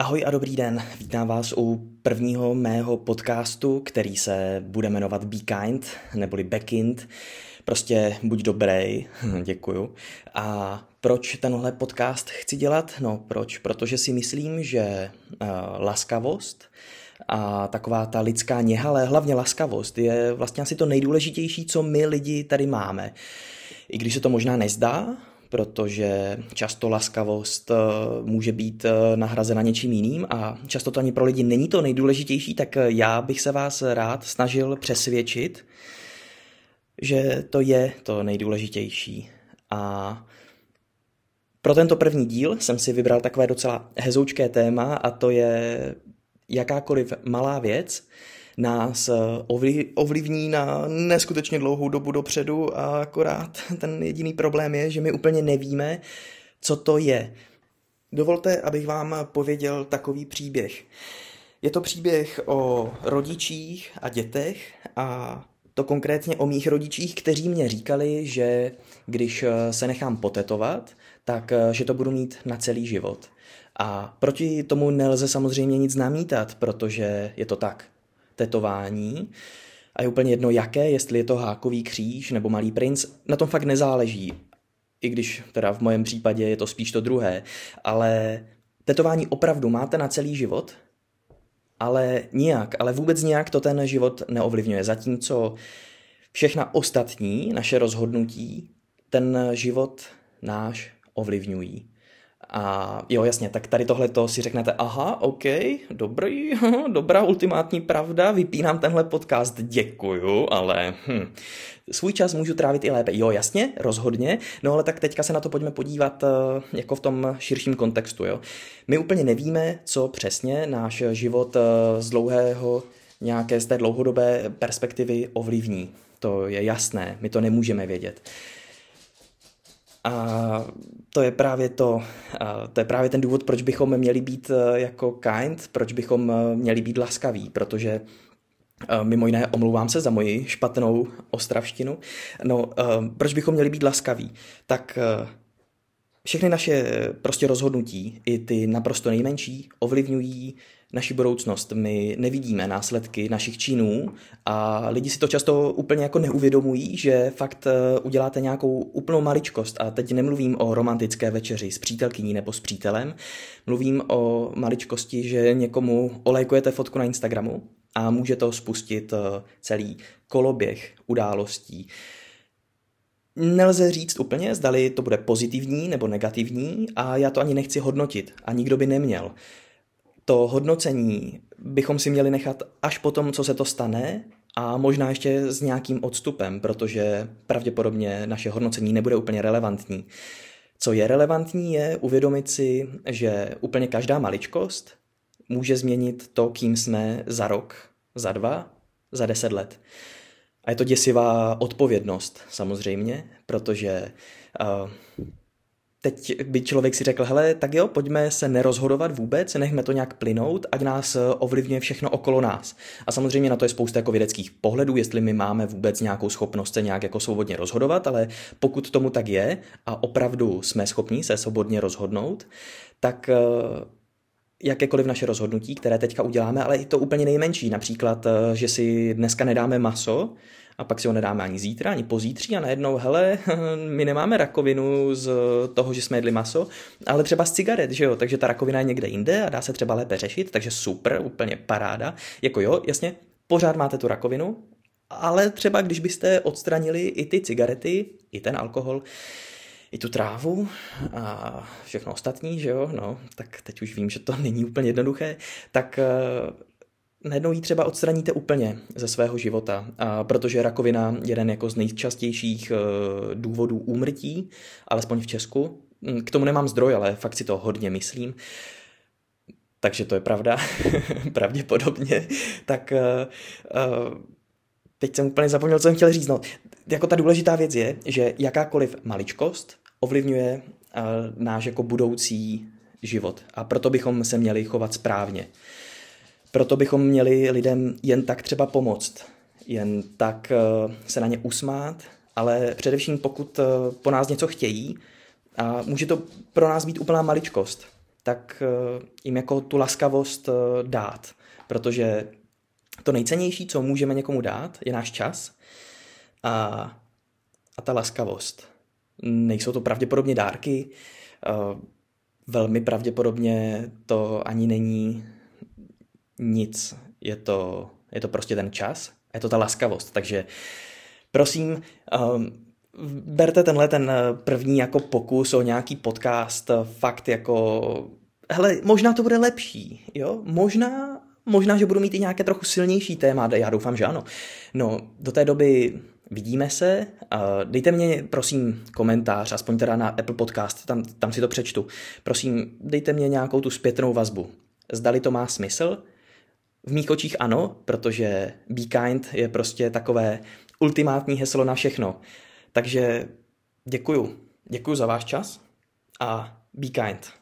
Ahoj a dobrý den, vítám vás u prvního mého podcastu, který se bude jmenovat Be Kind, neboli Backind. Prostě buď dobrý, děkuju. A proč tenhle podcast chci dělat? No proč? Protože si myslím, že uh, laskavost a taková ta lidská něha, ale hlavně laskavost je vlastně asi to nejdůležitější, co my lidi tady máme. I když se to možná nezdá, protože často laskavost eh, může být eh, nahrazena něčím jiným a často to ani pro lidi není to nejdůležitější, tak eh, já bych se vás rád snažil přesvědčit, že to je to nejdůležitější. A pro tento první díl jsem si vybral takové docela hezoučké téma a to je jakákoliv malá věc, nás eh, ovlivní na neskutečně dlouhou dobu dopředu a akorát ten jediný problém je, že my úplně nevíme, co to je. Dovolte, abych vám pověděl takový příběh. Je to příběh o rodičích a dětech a to konkrétně o mých rodičích, kteří mě říkali, že když eh, se nechám potetovat, tak eh, že to budu mít na celý život. A proti tomu nelze samozřejmě nic namítat, protože je to tak tetování a je úplně jedno jaké, jestli je to hákový kříž nebo malý princ, na tom fakt nezáleží. I když teda v mém případě je to spíš to druhé, ale tetování opravdu máte na celý život, ale nijak, ale vůbec nijak to ten život neovlivňuje. Zatímco všechna ostatní naše rozhodnutí ten život náš ovlivňují. A jo, jasně, tak tady tohle to si řeknete, aha, OK, dobrý, dobrá ultimátní pravda, vypínám tenhle podcast, děkuju, ale hm, svůj čas můžu trávit i lépe. Jo, jasně, rozhodně, no ale tak teďka se na to pojďme podívat uh, jako v tom širším kontextu, jo. My úplně nevíme, co přesně náš život uh, z dlouhého, nějaké z té dlouhodobé perspektivy ovlivní. To je jasné, my to nemůžeme vědět. A to je právě to, to je právě ten důvod, proč bychom měli být e, jako kind, proč bychom e, měli být laskaví, protože e, Mimo jiné, omlouvám se za moji špatnou ostravštinu. No, proč bychom měli být laskaví? Tak všechny naše prostě rozhodnutí, i ty naprosto nejmenší, ovlivňují naši budoucnost. My nevidíme následky našich činů a lidi si to často úplně jako neuvědomují, že fakt eh, uděláte nějakou úplnou maličkost. A teď nemluvím o romantické večeři s přítelkyní nebo s přítelem, mluvím o maličkosti, že někomu olejkujete fotku na Instagramu a může to spustit eh, celý koloběh událostí. Nelze říct úplně, zdali to bude pozitivní nebo negativní a já to ani nechci hodnotit a nikdo by neměl to hodnocení bychom si měli nechat až po tom, co se to stane a možná ještě s nějakým odstupem, protože pravděpodobně naše hodnocení nebude úplně relevantní. Co je relevantní, je uvědomit si, že úplně každá maličkost může změnit to, kým jsme za rok, za dva, za deset let. A je to děsivá odpovědnost, samozřejmě, protože uh, teď by člověk si řekl, hele, tak jo, pojďme se nerozhodovat vůbec, nechme to nějak plynout, ať nás eh, ovlivňuje všechno okolo nás. A samozřejmě na to je spousta jako vědeckých pohledů, jestli my máme vůbec nějakou schopnost se nějak jako svobodně rozhodovat, ale pokud tomu tak je a opravdu jsme schopni se svobodně rozhodnout, tak eh, jakékoliv naše rozhodnutí, které teďka uděláme, ale i to úplně nejmenší, například, eh, že si dneska nedáme maso, a pak si ho nedáme ani zítra, ani pozítří a najednou, hele, my nemáme rakovinu z toho, že jsme jedli maso, ale třeba z cigaret, že jo, takže ta rakovina je někde jinde a dá se třeba lépe řešit, takže super, úplně paráda. Jako jo, jasně, pořád máte tu rakovinu, ale třeba když byste odstranili i ty cigarety, i ten alkohol, i tu trávu a všechno ostatní, že jo, no, tak teď už vím, že to není úplně jednoduché, tak najednou ji třeba odstraníte úplně ze svého života, a protože rakovina je jeden jako z nejčastějších eh, důvodů úmrtí, alespoň v Česku. Hm, k tomu nemám zdroj, ale fakt si to hodně myslím. Takže to je pravda, pravděpodobně. Tak uh, teď jsem úplně zapomněl, co jsem chtěl říct. No, jako ta důležitá věc je, že jakákoliv maličkost ovlivňuje uh, náš jako budoucí život. A proto bychom se měli chovat správně. Proto bychom měli lidem jen tak třeba pomoct, jen tak eh, se na ně usmát, ale především pokud eh, po nás něco chtějí, a může to pro nás být úplná maličkost. tak uh, jim jako tu laskavost dát, protože to nejcennější, co můžeme někomu dát, je náš čas a, a ta laskavost. Nejsou to pravděpodobně dárky, velmi pravděpodobně to ani není nic. Je to, je to prostě ten čas a je to ta laskavost. Takže prosím, um, berte tenhle ten první jako pokus o nějaký podcast fakt jako hele, možná to bude lepší, jo? Možná, možná, že budu mít i nějaké trochu silnější téma, já doufám, že ano. No, do té doby vidíme se. Dejte mě, prosím, komentář, aspoň teda na Apple Podcast, tam, tam si to přečtu. Prosím, dejte mě nějakou tu zpětnou vazbu. Zdali to má smysl? V mých očích ano, protože Be Kind je prostě takové ultimátní heslo na všechno. Takže děkuju. Děkuju za váš čas a be kind.